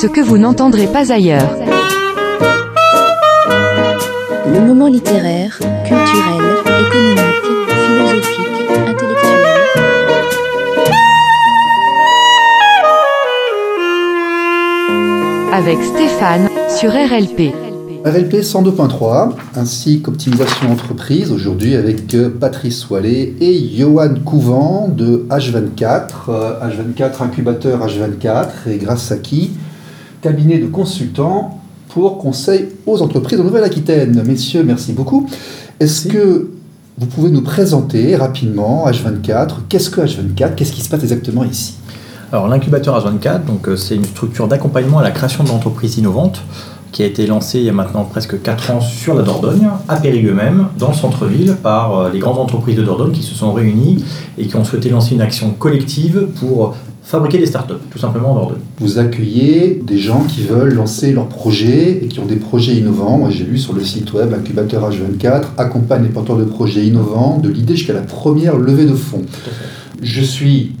Ce que vous n'entendrez pas ailleurs. Le moment littéraire, culturel, économique, philosophique, intellectuel. Avec Stéphane, sur RLP. RLP 102.3, ainsi qu'Optimisation Entreprise, aujourd'hui avec euh, Patrice Wallet et Johan Couvent de H24, euh, H24 incubateur H24, et grâce à qui Cabinet de consultants pour conseil aux entreprises en Nouvelle-Aquitaine. Messieurs, merci beaucoup. Est-ce que vous pouvez nous présenter rapidement H24 Qu'est-ce que H24 Qu'est-ce qui se passe exactement ici? Alors l'incubateur H24, donc euh, c'est une structure d'accompagnement à la création d'entreprises innovantes qui a été lancée il y a maintenant presque 4 ans sur la Dordogne, à Périgueux même, dans le centre-ville, par euh, les grandes entreprises de Dordogne qui se sont réunies et qui ont souhaité lancer une action collective pour fabriquer des startups, tout simplement en Dordogne. Vous accueillez des gens qui veulent lancer leurs projets et qui ont des projets innovants. Moi, j'ai lu sur le site web Incubateur H24 accompagne les porteurs de projets innovants de l'idée jusqu'à la première levée de fonds. Je suis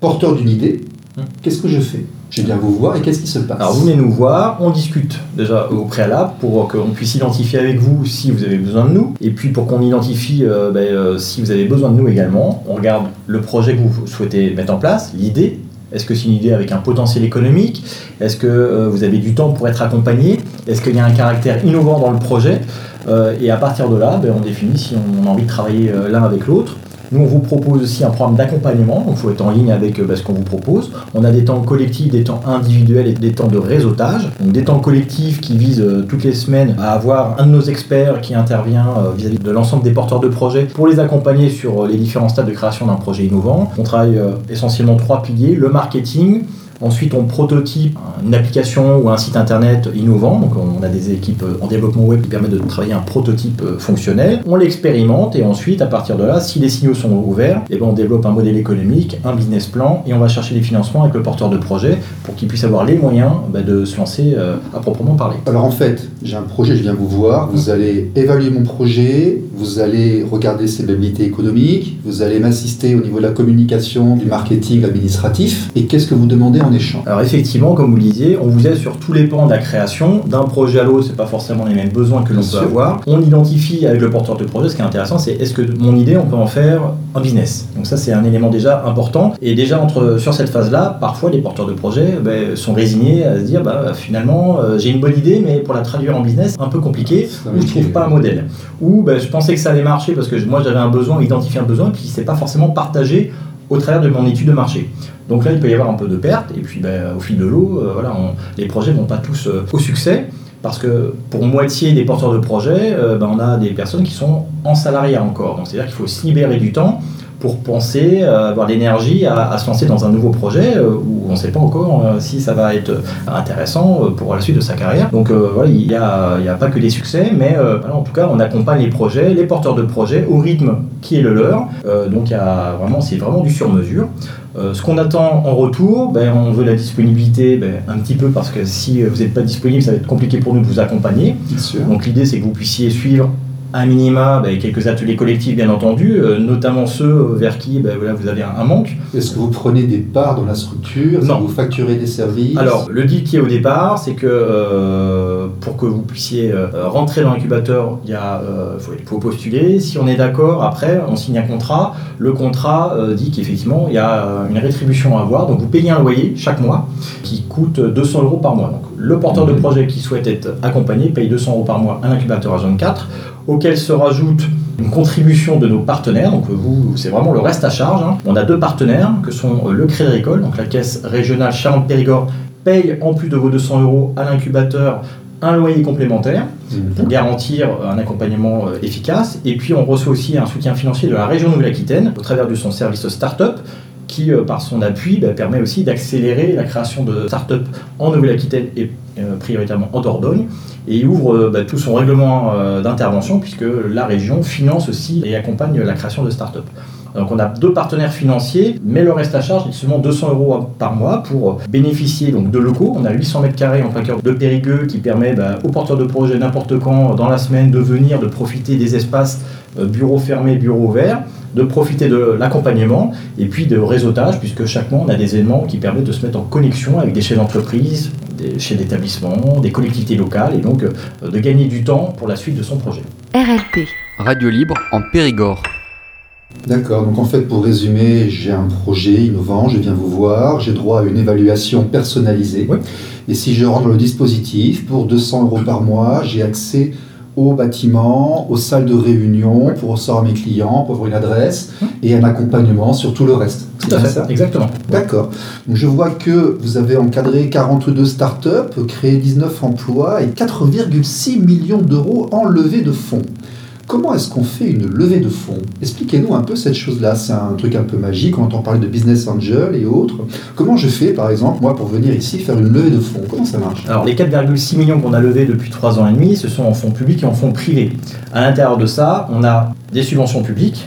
porteur d'une idée. Hum. Qu'est-ce que je fais? Je viens vous voir et qu'est-ce qui se passe Alors vous venez nous voir, on discute déjà au préalable pour qu'on puisse identifier avec vous si vous avez besoin de nous, et puis pour qu'on identifie euh, ben, euh, si vous avez besoin de nous également, on regarde le projet que vous souhaitez mettre en place, l'idée. Est-ce que c'est une idée avec un potentiel économique? Est-ce que euh, vous avez du temps pour être accompagné? Est-ce qu'il y a un caractère innovant dans le projet? Euh, Et à partir de là, ben, on définit si on a envie de travailler euh, l'un avec l'autre. Nous, on vous propose aussi un programme d'accompagnement, donc il faut être en ligne avec euh, bah, ce qu'on vous propose. On a des temps collectifs, des temps individuels et des temps de réseautage. Donc des temps collectifs qui visent euh, toutes les semaines à avoir un de nos experts qui intervient euh, vis-à-vis de l'ensemble des porteurs de projets pour les accompagner sur euh, les différents stades de création d'un projet innovant. On travaille euh, essentiellement trois piliers, le marketing, Ensuite, on prototype une application ou un site internet innovant. Donc, on a des équipes en développement web qui permettent de travailler un prototype euh, fonctionnel. On l'expérimente et ensuite, à partir de là, si les signaux sont ouverts, eh ben, on développe un modèle économique, un business plan et on va chercher des financements avec le porteur de projet pour qu'il puisse avoir les moyens bah, de se lancer euh, à proprement parler. Alors en fait, j'ai un projet, je viens vous voir, vous allez évaluer mon projet, vous allez regarder ses viabilités économiques, vous allez m'assister au niveau de la communication, du marketing administratif, et qu'est-ce que vous demandez en Alors effectivement, comme vous le disiez, on vous aide sur tous les pans de la création. D'un projet à l'autre, c'est pas forcément les mêmes besoins que l'on peut avoir. On identifie avec le porteur de projet, ce qui est intéressant, c'est est-ce que mon idée, on peut en faire un business? Donc ça, c'est un élément déjà important. Et déjà entre sur cette phase-là, parfois les porteurs de projet ben, sont résignés à se dire, bah, finalement, euh, j'ai une bonne idée, mais pour la traduire en business, un peu compliqué, ou je trouve pas un modèle. Ou ben, je pensais que ça allait marcher parce que moi j'avais un besoin, identifié un besoin, puis c'est pas forcément partagé au travers de mon étude de marché. Donc là, il peut y avoir un peu de perte, et puis ben, au fil de l'eau, euh, voilà, les projets vont pas tous euh, au succès, parce que pour moitié des porteurs de projets, euh, ben, on a des personnes qui sont en salariat encore. Donc c'est-à-dire qu'il faut se libérer du temps pour penser, euh, avoir l'énergie à, à se lancer dans un nouveau projet euh, où on ne sait pas encore euh, si ça va être intéressant euh, pour la suite de sa carrière. Donc voilà, il n'y a, pas que des succès, mais voilà, en tout cas, on accompagne les projets, les porteurs de projets au rythme qui est le leur. Donc il y a vraiment, c'est vraiment du sur-mesure. Euh, ce qu'on attend en retour, ben, on veut la disponibilité ben, un petit peu parce que si vous n'êtes pas disponible, ça va être compliqué pour nous de vous accompagner. Donc l'idée c'est que vous puissiez suivre un minima ben, quelques ateliers collectifs bien entendu, euh, notamment ceux vers qui ben, voilà, vous avez un, un manque. Est-ce que vous prenez des parts dans la structure? Non. vous facturez des services? Alors le deal qui est au départ, c'est que euh, pour que vous puissiez euh, rentrer dans l'incubateur, il y a, faut, faut postuler. Si on est d'accord, après on signe un contrat. Le contrat dit qu'effectivement il y a une rétribution à avoir. Donc vous payez un loyer chaque mois qui coûte 200 euros par mois. Donc le porteur de projet qui souhaite être accompagné paye 200 euros par mois à l'incubateur H24, auquel se rajoute une contribution de nos partenaires. Donc vous, c'est vraiment le reste à charge. hein. On a deux partenaires que sont euh, le Crédit Agricole, donc la caisse régionale Charente-Périgord paye en plus de vos 200 euros à l'incubateur un loyer complémentaire Mhm. pour garantir un accompagnement euh, efficace. Et puis on reçoit aussi un soutien financier de la région Nouvelle-Aquitaine au travers de son service start-up qui, euh, par son appui, bah, permet aussi d'accélérer la création de start-up en Nouvelle-Aquitaine et euh, prioritairement en Dordogne. et ouvre euh, bah, tout son règlement d'intervention puisque la région finance aussi et accompagne la création de start-up. Donc on a deux partenaires financiers, mais le reste à charge est seulement 200 euros par mois pour bénéficier donc de locaux. On a 800 mètres carrés en plein cœur de Périgueux qui permet bah, aux porteurs de projets n'importe quand dans la semaine de venir, de profiter des espaces bureaux fermés, bureaux ouverts, de profiter de l'accompagnement et puis de réseautage puisque chaque mois on a des éléments qui permettent de se mettre en connexion avec des chefs d'entreprise, des chefs d'établissement, des collectivités locales et donc euh, de gagner du temps pour la suite de son projet. RLP. Radio libre en Périgord. D'accord, donc en fait pour résumer, j'ai un projet innovant, je viens vous voir, j'ai droit à une évaluation personnalisée. Oui. Et si je rentre dans le dispositif, pour 200 euros par mois, j'ai accès au bâtiment, aux salles de réunion, pour recevoir mes clients, pour avoir une adresse, et un accompagnement sur tout le reste. C'est Tout à fait, ça exactement. D'accord. Donc je vois que vous avez encadré 42 startups, créé 19 emplois et 4,6 millions d'euros en levée de fonds. Comment est-ce qu'on fait une levée de fonds? Expliquez-nous un peu cette chose-là. C'est un truc un peu magique, on entend parler de business angel et autres. Comment je fais, par exemple, moi, pour venir ici faire une levée de fonds? Comment ça marche? Alors, les 4,6 millions qu'on a levés depuis 3 ans et demi, ce sont en fonds publics et en fonds privés. À l'intérieur de ça, on a des subventions publiques.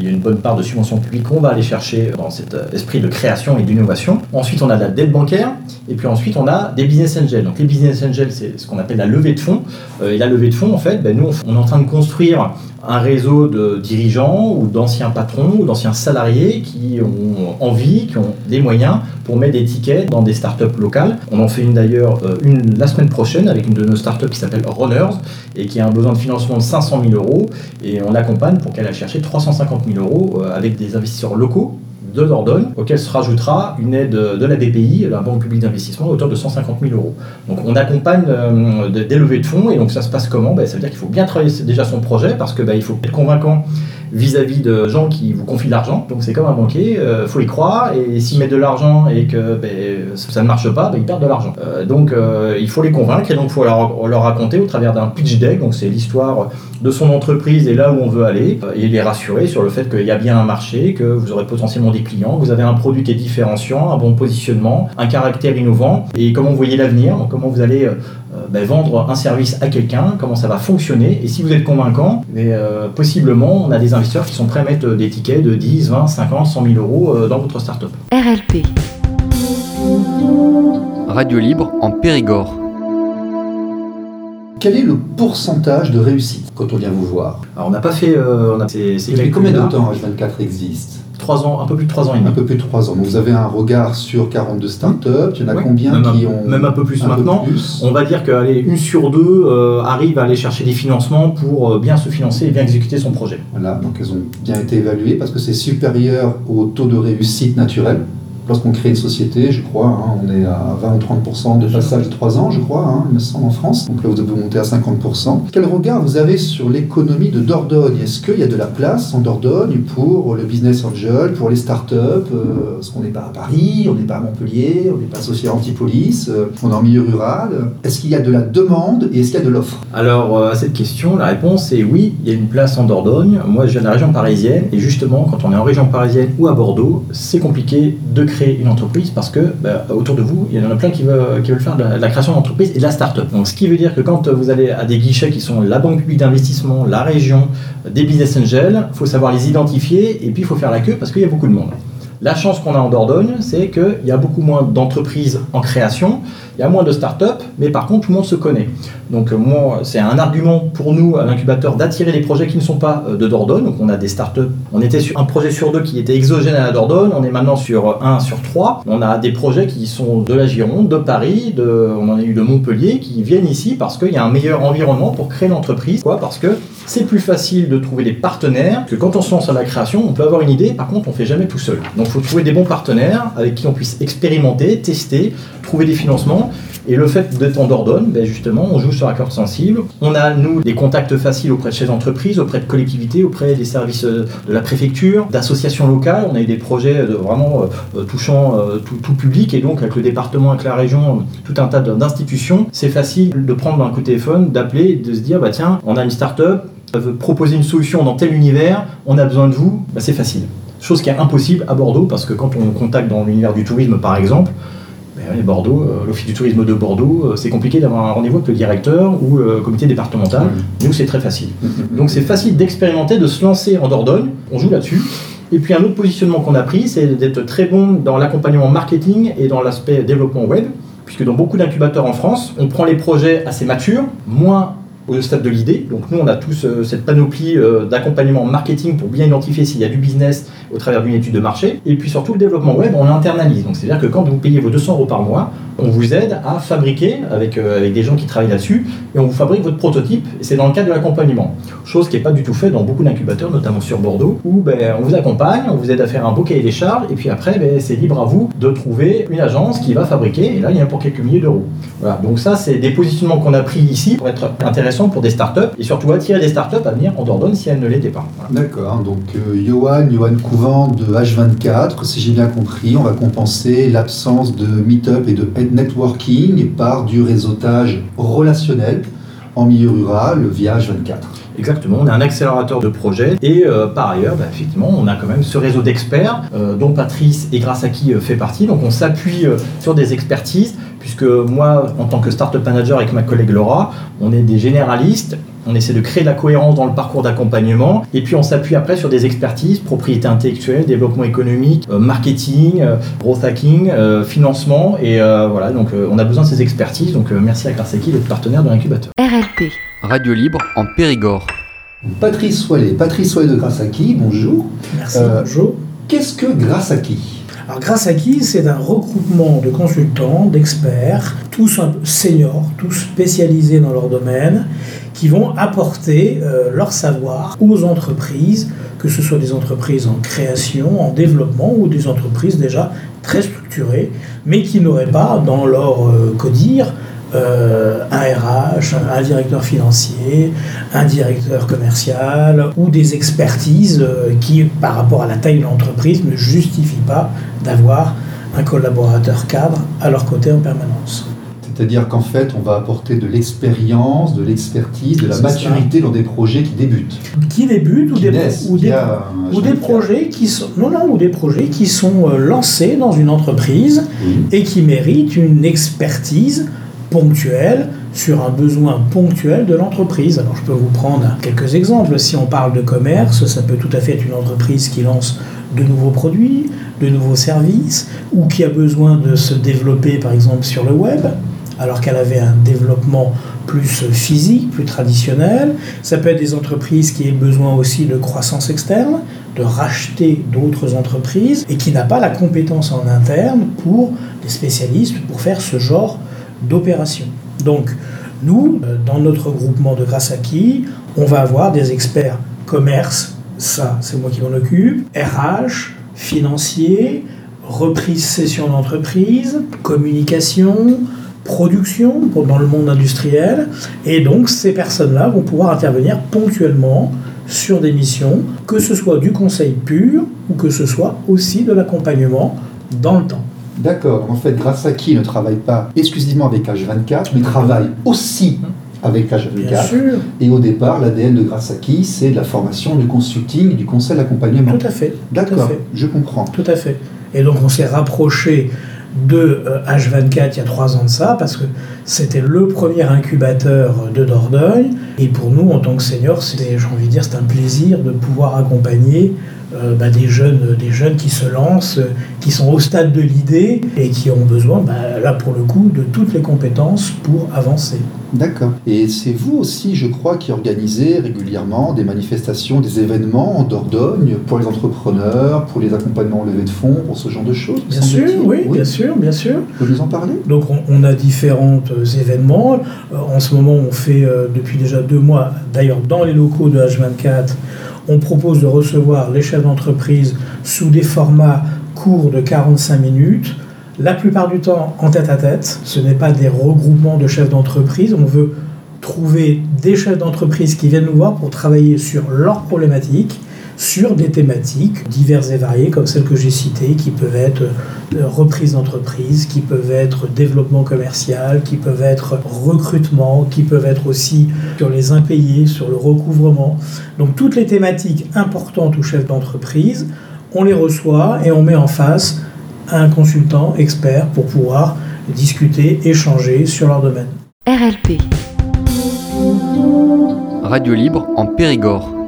Il y a une bonne part de subventions publiques qu'on va aller chercher dans cet euh, esprit de création et d'innovation. Ensuite, on a de la dette bancaire. Et puis ensuite, on a des business angels. Donc, les business angels, c'est ce qu'on appelle la levée de fonds. Euh, et la levée de fonds, en fait, ben, nous, on est en train de construire un réseau de dirigeants ou d'anciens patrons ou d'anciens salariés qui ont envie, qui ont des moyens pour mettre des tickets dans des startups locales. On en fait une d'ailleurs euh, une la semaine prochaine avec une de nos startups qui s'appelle Runners et qui a un besoin de financement de 500 000 euros et on l'accompagne pour qu'elle aille chercher 350 000 euros euh, avec des investisseurs locaux de Dordogne, auquel se rajoutera une aide de la BPI, la Banque publique d'investissement, à hauteur de 150 000 euros. Donc on accompagne euh, des levées de fonds, et donc ça se passe comment? Ben, Ça veut dire qu'il faut bien travailler déjà son projet, parce que ben, il faut être convaincant vis-à-vis de gens qui vous confient de l'argent. Donc c'est comme un banquier, il faut y croire, et s'ils mettent de l'argent et que ben, ça ne marche pas, ben, ils perdent de l'argent. Euh, donc euh, il faut les convaincre, et donc il faut leur, raconter au travers d'un pitch deck, donc c'est l'histoire de son entreprise et là où on veut aller, euh, et les rassurer sur le fait qu'il y a bien un marché, que vous aurez potentiellement des clients, que vous avez un produit qui est différenciant, un bon positionnement, un caractère innovant, et comment vous voyez l'avenir, comment vous allez euh, euh, ben, vendre un service à quelqu'un, comment ça va fonctionner, et si vous êtes convaincant, mais, euh, possiblement on a des investisseurs qui sont prêts à mettre des tickets de 10, 20, 50, 100 000 euros euh, dans votre startup. RLP. Radio libre en Périgord. Quel est le pourcentage de réussite quand on vient vous voir? Alors on n'a pas fait... euh, on a, Depuis combien de temps H24 existe? Trois ans, un peu plus de 3 ans et Un demi. peu plus de 3 ans. Donc vous avez un regard sur 42 startups. Il y en a combien même, qui un, ont. même un peu plus un peu maintenant. plus On va dire qu'une sur deux euh, arrive à aller chercher des financements pour euh, bien se financer et bien exécuter son projet. Voilà, donc elles ont bien été évaluées parce que c'est supérieur au taux de réussite naturel. Lorsqu'on crée une société, je crois, hein, on est à 20 ou 30% de passage de 3 ans, je crois, hein, il me semble, en France. Donc là, vous devez monter à 50%. Quel regard vous avez sur l'économie de Dordogne? Est-ce qu'il y a de la place en Dordogne pour le business angel, pour les startups euh, Parce qu'on n'est pas à Paris, on n'est pas à Montpellier, on n'est pas associé à Antipolis, euh, on est en milieu rural. Est-ce qu'il y a de la demande et est-ce qu'il y a de l'offre? Alors euh, à cette question, la réponse est oui, il y a une place en Dordogne. Moi je viens de la région parisienne et justement quand on est en région parisienne ou à Bordeaux, c'est compliqué de créer une entreprise parce que bah, autour de vous, il y en a plein qui veulent, qui veulent faire de la, création d'entreprise et de la start-up. Donc ce qui veut dire que quand vous allez à des guichets qui sont la banque publique d'investissement, la région, des business angels, il faut savoir les identifier et puis il faut faire la queue parce qu'il y a beaucoup de monde. La chance qu'on a en Dordogne, c'est qu'il y a beaucoup moins d'entreprises en création, il y a moins de start-up, mais par contre, tout le monde se connaît. Donc, euh, moi, c'est un argument pour nous, à l'incubateur, d'attirer les projets qui ne sont pas euh, de Dordogne. Donc, on a des start-up. On était sur un projet sur deux qui était exogène à la Dordogne. On est maintenant sur un sur trois. On a des projets qui sont de la Gironde, de Paris, de, on en a eu de Montpellier, qui viennent ici parce qu'il y a un meilleur environnement pour créer l'entreprise. Quoi Parce que c'est plus facile de trouver des partenaires que quand on se lance à la création, on peut avoir une idée, par contre, on fait jamais tout seul. Donc, il faut trouver des bons partenaires avec qui on puisse expérimenter, tester, trouver des financements. Et le fait d'être en Dordogne, ben justement, on joue sur la corde sensible. On a, nous, des contacts faciles auprès de chefs d'entreprise, auprès de collectivités, auprès des services euh, de la préfecture, d'associations locales. On a eu des projets euh, vraiment euh, touchant tout, public et donc avec le département, avec la région, tout un tas d'institutions. C'est facile de prendre un coup de téléphone, d'appeler, de se dire, bah tiens, on a une start-up, veut proposer une solution dans tel univers, on a besoin de vous, bah, c'est facile. Chose qui est impossible à Bordeaux parce que quand on contacte dans l'univers du tourisme par exemple, ben, Bordeaux, euh, l'Office du tourisme de Bordeaux, euh, c'est compliqué d'avoir un rendez-vous avec le directeur ou le comité départemental. Nous, c'est très facile. Donc c'est facile d'expérimenter, de se lancer en Dordogne. On joue là-dessus. Et puis un autre positionnement qu'on a pris, c'est d'être très bon dans l'accompagnement marketing et dans l'aspect développement web, puisque dans beaucoup d'incubateurs en France, on prend les projets assez matures, moins au stade de l'idée. Donc nous, on a tous euh, cette panoplie euh, d'accompagnement marketing pour bien identifier s'il y a du business au travers d'une étude de marché. Et puis surtout, le développement web, on l'internalise. Donc c'est-à-dire que quand vous payez vos 200 euros par mois, on vous aide à fabriquer avec, euh, avec des gens qui travaillent là-dessus et on vous fabrique votre prototype. Et c'est dans le cadre de l'accompagnement. Chose qui n'est pas du tout faite dans beaucoup d'incubateurs, notamment sur Bordeaux, où ben, on vous accompagne, on vous aide à faire un beau cahier des charges et puis après, ben, c'est libre à vous de trouver une agence qui va fabriquer. Et là, il y en a pour quelques milliers d'euros. Voilà. Donc ça, c'est des positionnements qu'on a pris ici pour être intéressant pour des startups et surtout attirer des startups à venir en Dordogne si elles ne l'étaient pas. D'accord, donc euh, Johan, Johan De H24, si j'ai bien compris, on va compenser l'absence de meet-up et de networking par du réseautage relationnel en milieu rural via H24. Exactement, on est un accélérateur de projets et euh, par ailleurs, bah, effectivement, on a quand même ce réseau d'experts euh, dont Patrice et grâce à qui fait partie. Donc on s'appuie euh, sur des expertises puisque moi, en tant que startup manager avec ma collègue Laura, on est des généralistes. On essaie de créer de la cohérence dans le parcours d'accompagnement et puis on s'appuie après sur des expertises, propriété intellectuelle, développement économique, euh, marketing, euh, growth hacking, euh, financement et euh, voilà donc euh, on a besoin de ces expertises donc euh, merci à Clarseki d'être partenaire de l'incubateur. RLP. Radio libre en Périgord. Patrice Soilet, Patrice Soilet de Grassaki, bonjour. Merci, Euh, bonjour. Qu'est-ce que Grassaki Alors, grâce à qui? C'est un regroupement de consultants, d'experts, tous seniors, tous spécialisés dans leur domaine, qui vont apporter euh, leur savoir aux entreprises, que ce soit des entreprises en création, en développement ou des entreprises déjà très structurées, mais qui n'auraient pas dans leur euh, codir euh, un RH, un directeur financier, un directeur commercial ou des expertises euh, qui, par rapport à la taille de l'entreprise, ne justifient pas d'avoir un collaborateur cadre à leur côté en permanence. C'est-à-dire qu'en fait, on va apporter de l'expérience, de l'expertise, de la C'est maturité dans des projets qui débutent, Qui débutent ou qui des, naissent ou des, via un ou des H24. projets qui sont non non ou des projets qui sont euh, lancés dans une entreprise Oui. et qui méritent une expertise ponctuelle sur un besoin ponctuel de l'entreprise. Alors je peux vous prendre quelques exemples. Si on parle de commerce, ça peut tout à fait être une entreprise qui lance de nouveaux produits, de nouveaux services, ou qui a besoin de se développer par exemple sur le web, alors qu'elle avait un développement plus physique, plus traditionnel. Ça peut être des entreprises qui aient besoin aussi de croissance externe, de racheter d'autres entreprises, et qui n'a pas la compétence en interne pour des spécialistes pour faire ce genre d'opération. Donc, nous, euh, dans notre groupement de qui, on va avoir des experts commerce, ça c'est moi qui m'en occupe, RH, financier, reprise session d'entreprise, communication, production dans le monde industriel. Et donc ces personnes-là vont pouvoir intervenir ponctuellement sur des missions, que ce soit du conseil pur ou que ce soit aussi de l'accompagnement dans le temps. D'accord. En fait, Grassaki ne travaille pas exclusivement avec H24, mais travaille aussi avec Bien H24. sûr, Et au départ, l'ADN de Grassaki, c'est de la formation, du consulting, du conseil d'accompagnement. tout à fait. à D'accord, je comprends. Tout à fait. Et donc on s'est rapproché de euh, H24 il y a trois ans de ça, parce que c'était le premier incubateur de Dordogne. Et pour nous, en tant que seniors, j'ai envie de dire, c'est un plaisir de pouvoir accompagner euh, bah, des, jeunes, des jeunes qui se lancent, euh, qui sont au stade de l'idée et qui ont besoin, bah, là pour le coup, de toutes les compétences pour avancer. D'accord. Et c'est vous aussi, je crois, qui organisez régulièrement des manifestations, des événements en Dordogne pour les entrepreneurs, pour les accompagnements en levée de fonds, pour ce genre de choses. Bien sûr, oui, bien sûr, bien sûr. Vous pouvez nous en parler? Donc on, on a différents euh, événements. En ce moment, on fait euh, depuis déjà deux mois, d'ailleurs dans les locaux de H24, on propose de recevoir les chefs d'entreprise sous des formats courts de 45 minutes. La plupart du temps en tête à tête. Ce n'est pas des regroupements de chefs d'entreprise. On veut trouver des chefs d'entreprise qui viennent nous voir pour travailler sur leurs problématiques, sur des thématiques diverses et variées, comme celles que j'ai citées, qui peuvent être euh, reprise d'entreprise, qui peuvent être développement commercial, qui peuvent être recrutement, qui peuvent être aussi sur les impayés, sur le recouvrement. Donc toutes les thématiques importantes aux chefs d'entreprise, on les reçoit et on met en face un consultant expert pour pouvoir discuter, échanger sur leur domaine. RLP. Radio libre en Périgord.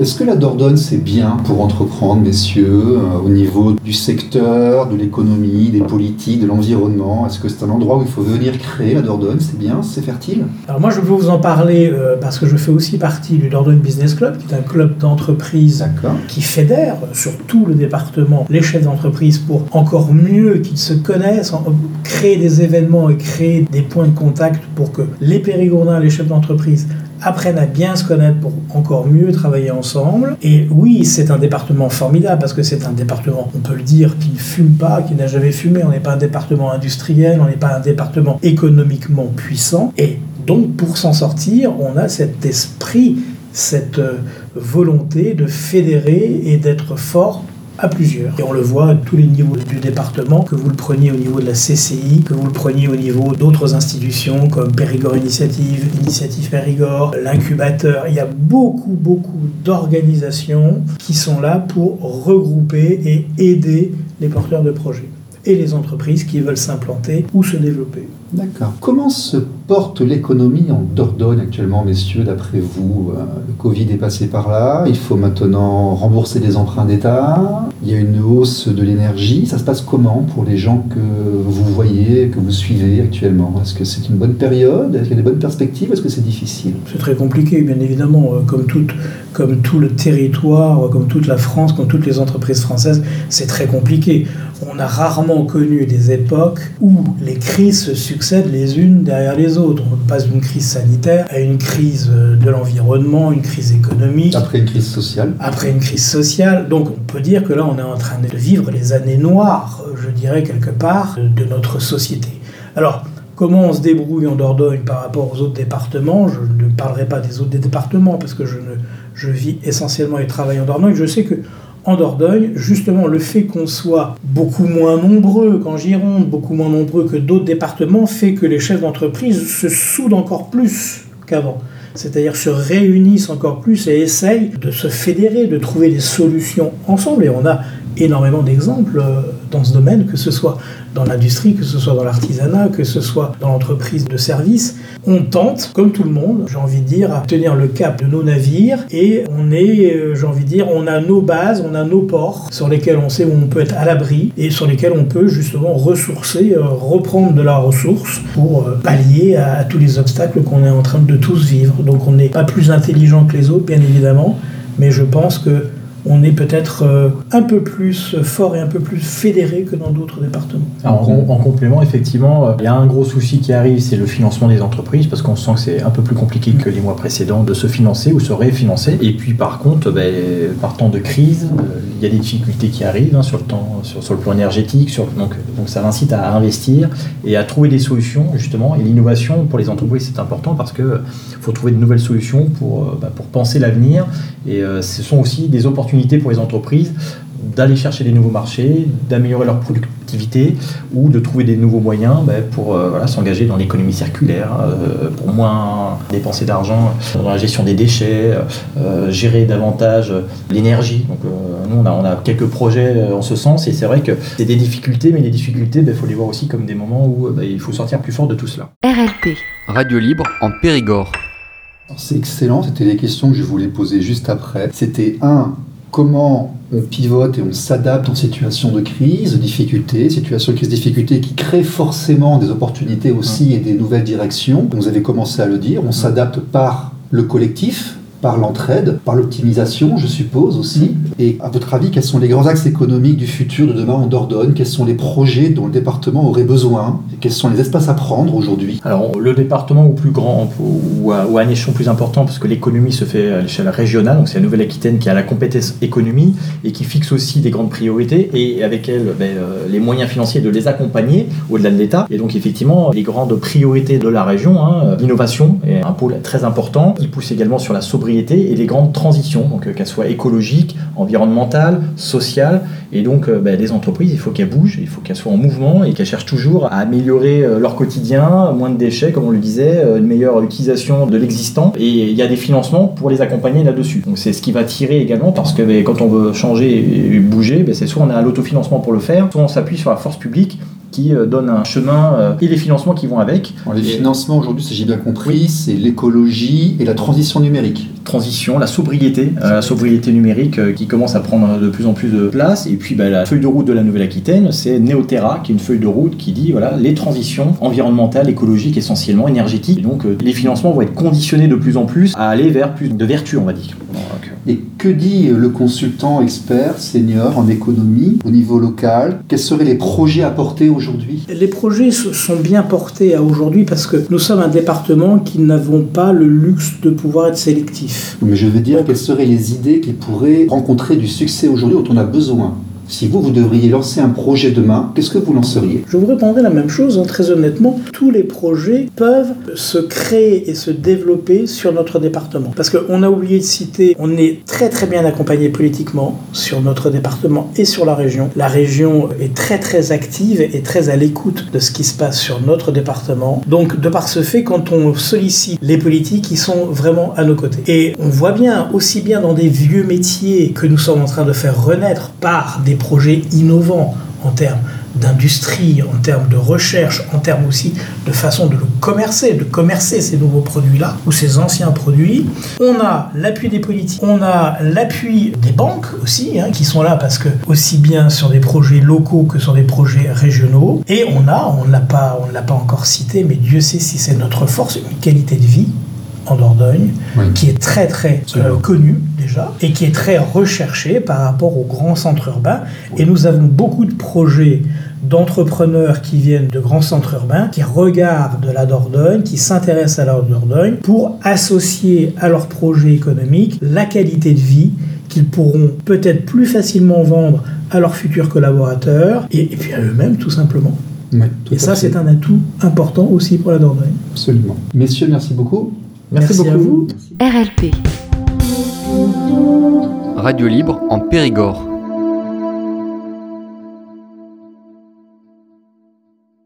Est-ce que la Dordogne, c'est bien pour entreprendre, messieurs, euh, au niveau du secteur, de l'économie, des politiques, de l'environnement? Est-ce que c'est un endroit où il faut venir créer la Dordogne? C'est bien? C'est fertile? Alors moi, je veux vous en parler euh, parce que je fais aussi partie du Dordogne Business Club, qui est un club d'entreprise D'accord. qui fédère sur tout le département les chefs d'entreprise pour encore mieux qu'ils se connaissent, en- créer des événements et créer des points de contact pour que les périgourdins, les chefs d'entreprise apprennent à bien se connaître pour encore mieux travailler ensemble. Et oui, c'est un département formidable parce que c'est un département, on peut le dire, qui ne fume pas, qui n'a jamais fumé. On n'est pas un département industriel, on n'est pas un département économiquement puissant. Et donc, pour s'en sortir, on a cet esprit, cette euh, volonté de fédérer et d'être fort à plusieurs. Et on le voit à tous les niveaux du département, que vous le preniez au niveau de la CCI, que vous le preniez au niveau d'autres institutions comme Périgord Initiative, Initiative Périgord, l'incubateur. Il y a beaucoup, beaucoup d'organisations qui sont là pour regrouper et aider les porteurs de projets et les entreprises qui veulent s'implanter ou se développer. D'accord. Comment se porte l'économie en Dordogne actuellement, messieurs, d'après vous? Euh, Le Covid est passé par là, il faut maintenant rembourser des emprunts d'État, il y a une hausse de l'énergie. Ça se passe comment pour les gens que vous voyez, que vous suivez actuellement? Est-ce que c'est une bonne période? Est-ce qu'il y a des bonnes perspectives? Est-ce que c'est difficile? C'est très compliqué, bien évidemment, euh, comme, toute, comme tout le territoire, comme toute la France, comme toutes les entreprises françaises, c'est très compliqué. On a rarement connu des époques où les crises se succèdent les unes derrière les autres. On passe d'une crise sanitaire à une crise de l'environnement, une crise économique, Après une crise sociale après une crise sociale. Donc on peut dire que là, on est en train de vivre les années noires, je dirais quelque part, de notre société. Alors, comment on se débrouille en Dordogne par rapport aux autres départements? Je ne parlerai pas des autres départements parce que je, ne, je vis essentiellement et travaille en Dordogne. Je sais que en Dordogne, justement, le fait qu'on soit beaucoup moins nombreux qu'en Gironde, beaucoup moins nombreux que d'autres départements, fait que les chefs d'entreprise se soudent encore plus qu'avant c'est-à-dire se réunissent encore plus et essayent de se fédérer, de trouver des solutions ensemble. Et on a énormément d'exemples euh, dans ce domaine, que ce soit dans l'industrie, que ce soit dans l'artisanat, que ce soit dans l'entreprise de service. On tente, comme tout le monde, j'ai envie de dire, à tenir le cap de nos navires et on est, euh, j'ai envie de dire, on a nos bases, on a nos ports sur lesquels on sait où on peut être à l'abri et sur lesquels on peut justement ressourcer, euh, reprendre de la ressource pour euh, pallier à, à tous les obstacles qu'on est en train de tous vivre. Donc on n'est pas plus intelligent que les autres, bien évidemment, mais je pense que on est peut-être euh, un peu plus fort et un peu plus fédéré que dans d'autres départements. En, en complément, effectivement, euh, il y a un gros souci qui arrive, c'est le financement des entreprises, parce qu'on sent que c'est un peu plus compliqué que les mois précédents de se financer ou se réfinancer. Et puis, par contre, ben, par temps de crise, euh, il y a des difficultés qui arrivent hein, sur, le temps, sur, le plan énergétique, donc, ça incite à investir et à trouver des solutions, justement. Et l'innovation pour les entreprises, c'est important parce qu'il faut trouver de nouvelles solutions pour, bah, pour penser l'avenir. Et ce sont aussi des opportunités pour les entreprises d'aller chercher des nouveaux marchés, d'améliorer leur productivité ou de trouver des nouveaux moyens ben, pour euh, voilà, s'engager dans l'économie circulaire, euh, pour moins dépenser d'argent dans la gestion des déchets, euh, gérer davantage l'énergie. Donc euh, nous, on a, on a quelques projets en ce sens et c'est vrai que c'est des difficultés, mais les difficultés, il ben, faut les voir aussi comme des moments où ben, il faut sortir plus fort de tout cela. RLP. Radio libre en Périgord. C'est excellent, c'était les questions que je voulais poser juste après. C'était un, comment on pivote et on s'adapte en situation de crise, de difficulté, situation de crise, difficulté qui crée forcément des opportunités aussi et des nouvelles directions. Vous avez commencé à le dire, on s'adapte par le collectif, par l'entraide, par l'optimisation, je suppose aussi. Et à votre avis, quels sont les grands axes économiques du futur de demain en Dordogne? Quels sont les projets dont le département aurait besoin? Quels sont les espaces à prendre aujourd'hui? Alors, le département au plus grand, ou à, ou un échelon plus important, parce que l'économie se fait à l'échelle régionale, donc c'est la Nouvelle-Aquitaine qui a la compétence économie et qui fixe aussi des grandes priorités, et avec elle ben, euh, les moyens financiers de les accompagner au-delà de l'État. Et donc, effectivement, les grandes priorités de la région, hein, l'innovation est un pôle très important. Il pousse également sur la sobriété et les grandes transitions, donc euh, qu'elles soient écologiques, environnementales, sociales. Et donc, euh, ben, les entreprises, il faut qu'elles bougent, il faut qu'elles soient en mouvement et qu'elles cherchent toujours à améliorer euh, leur quotidien, moins de déchets, comme on le disait, une meilleure utilisation de l'existant. Et il y a des financements pour les accompagner là-dessus. Donc, c'est ce qui va tirer également parce que ben, quand on veut changer et bouger, ben, c'est soit on a l'autofinancement pour le faire, soit on s'appuie sur la force publique qui euh, donne un chemin euh, et les financements qui vont avec. Alors, les financements aujourd'hui, si j'ai bien compris, c'est l'écologie et la transition numérique. transition, la sobriété, euh, la sobriété numérique qui commence à prendre de plus en plus de place. Et puis bah, la feuille de route de la Nouvelle-Aquitaine, c'est Neoterra, qui est une feuille de route qui dit voilà les transitions environnementales, écologiques, essentiellement énergétiques. Et donc les financements vont être conditionnés de plus en plus à aller vers plus de vertu, on va dire. Et que dit le consultant expert senior en économie au niveau local? Quels seraient les projets à porter aujourd'hui? Les projets sont bien portés à aujourd'hui parce que nous sommes un département qui n'avons pas le luxe de pouvoir être sélectif. Mais je veux dire, quelles seraient les idées qui pourraient rencontrer du succès aujourd'hui dont on a besoin? Si vous, vous devriez lancer un projet demain, qu'est-ce que vous lanceriez? Je vous répondrai la même chose, hein, très honnêtement. Tous les projets peuvent se créer et se développer sur notre département. Parce qu'on a oublié de citer, on est très très bien accompagné politiquement sur notre département et sur la région. La région est très très active et très à l'écoute de ce qui se passe sur notre département. Donc de par ce fait, quand on sollicite les politiques, ils sont vraiment à nos côtés. Et on voit bien, aussi bien dans des vieux métiers que nous sommes en train de faire renaître par des projets innovants en termes d'industrie, en termes de recherche, en termes aussi de façon de le commercer, de commercer ces nouveaux produits-là ou ces anciens produits. On a l'appui des politiques, on a l'appui des banques aussi, hein, qui sont là parce que aussi bien sur des projets locaux que sur des projets régionaux. Et on a, on ne l'a pas, on ne l'a pas encore cité, mais Dieu sait si c'est notre force, une qualité de vie en Dordogne, Oui. qui est très très euh, connu déjà et qui est très recherché par rapport aux grands centres urbains. Et nous avons beaucoup de projets d'entrepreneurs qui viennent de grands centres urbains, qui regardent la Dordogne, qui s'intéressent à la Dordogne pour associer à leur projet économique la qualité de vie qu'ils pourront peut-être plus facilement vendre à leurs futurs collaborateurs et, et puis à eux-mêmes tout simplement. Oui, tout Et ça, c'est un atout important aussi pour la Dordogne. Absolument. Messieurs, merci beaucoup. Merci, beaucoup. vous. RLP. Radio libre en Périgord.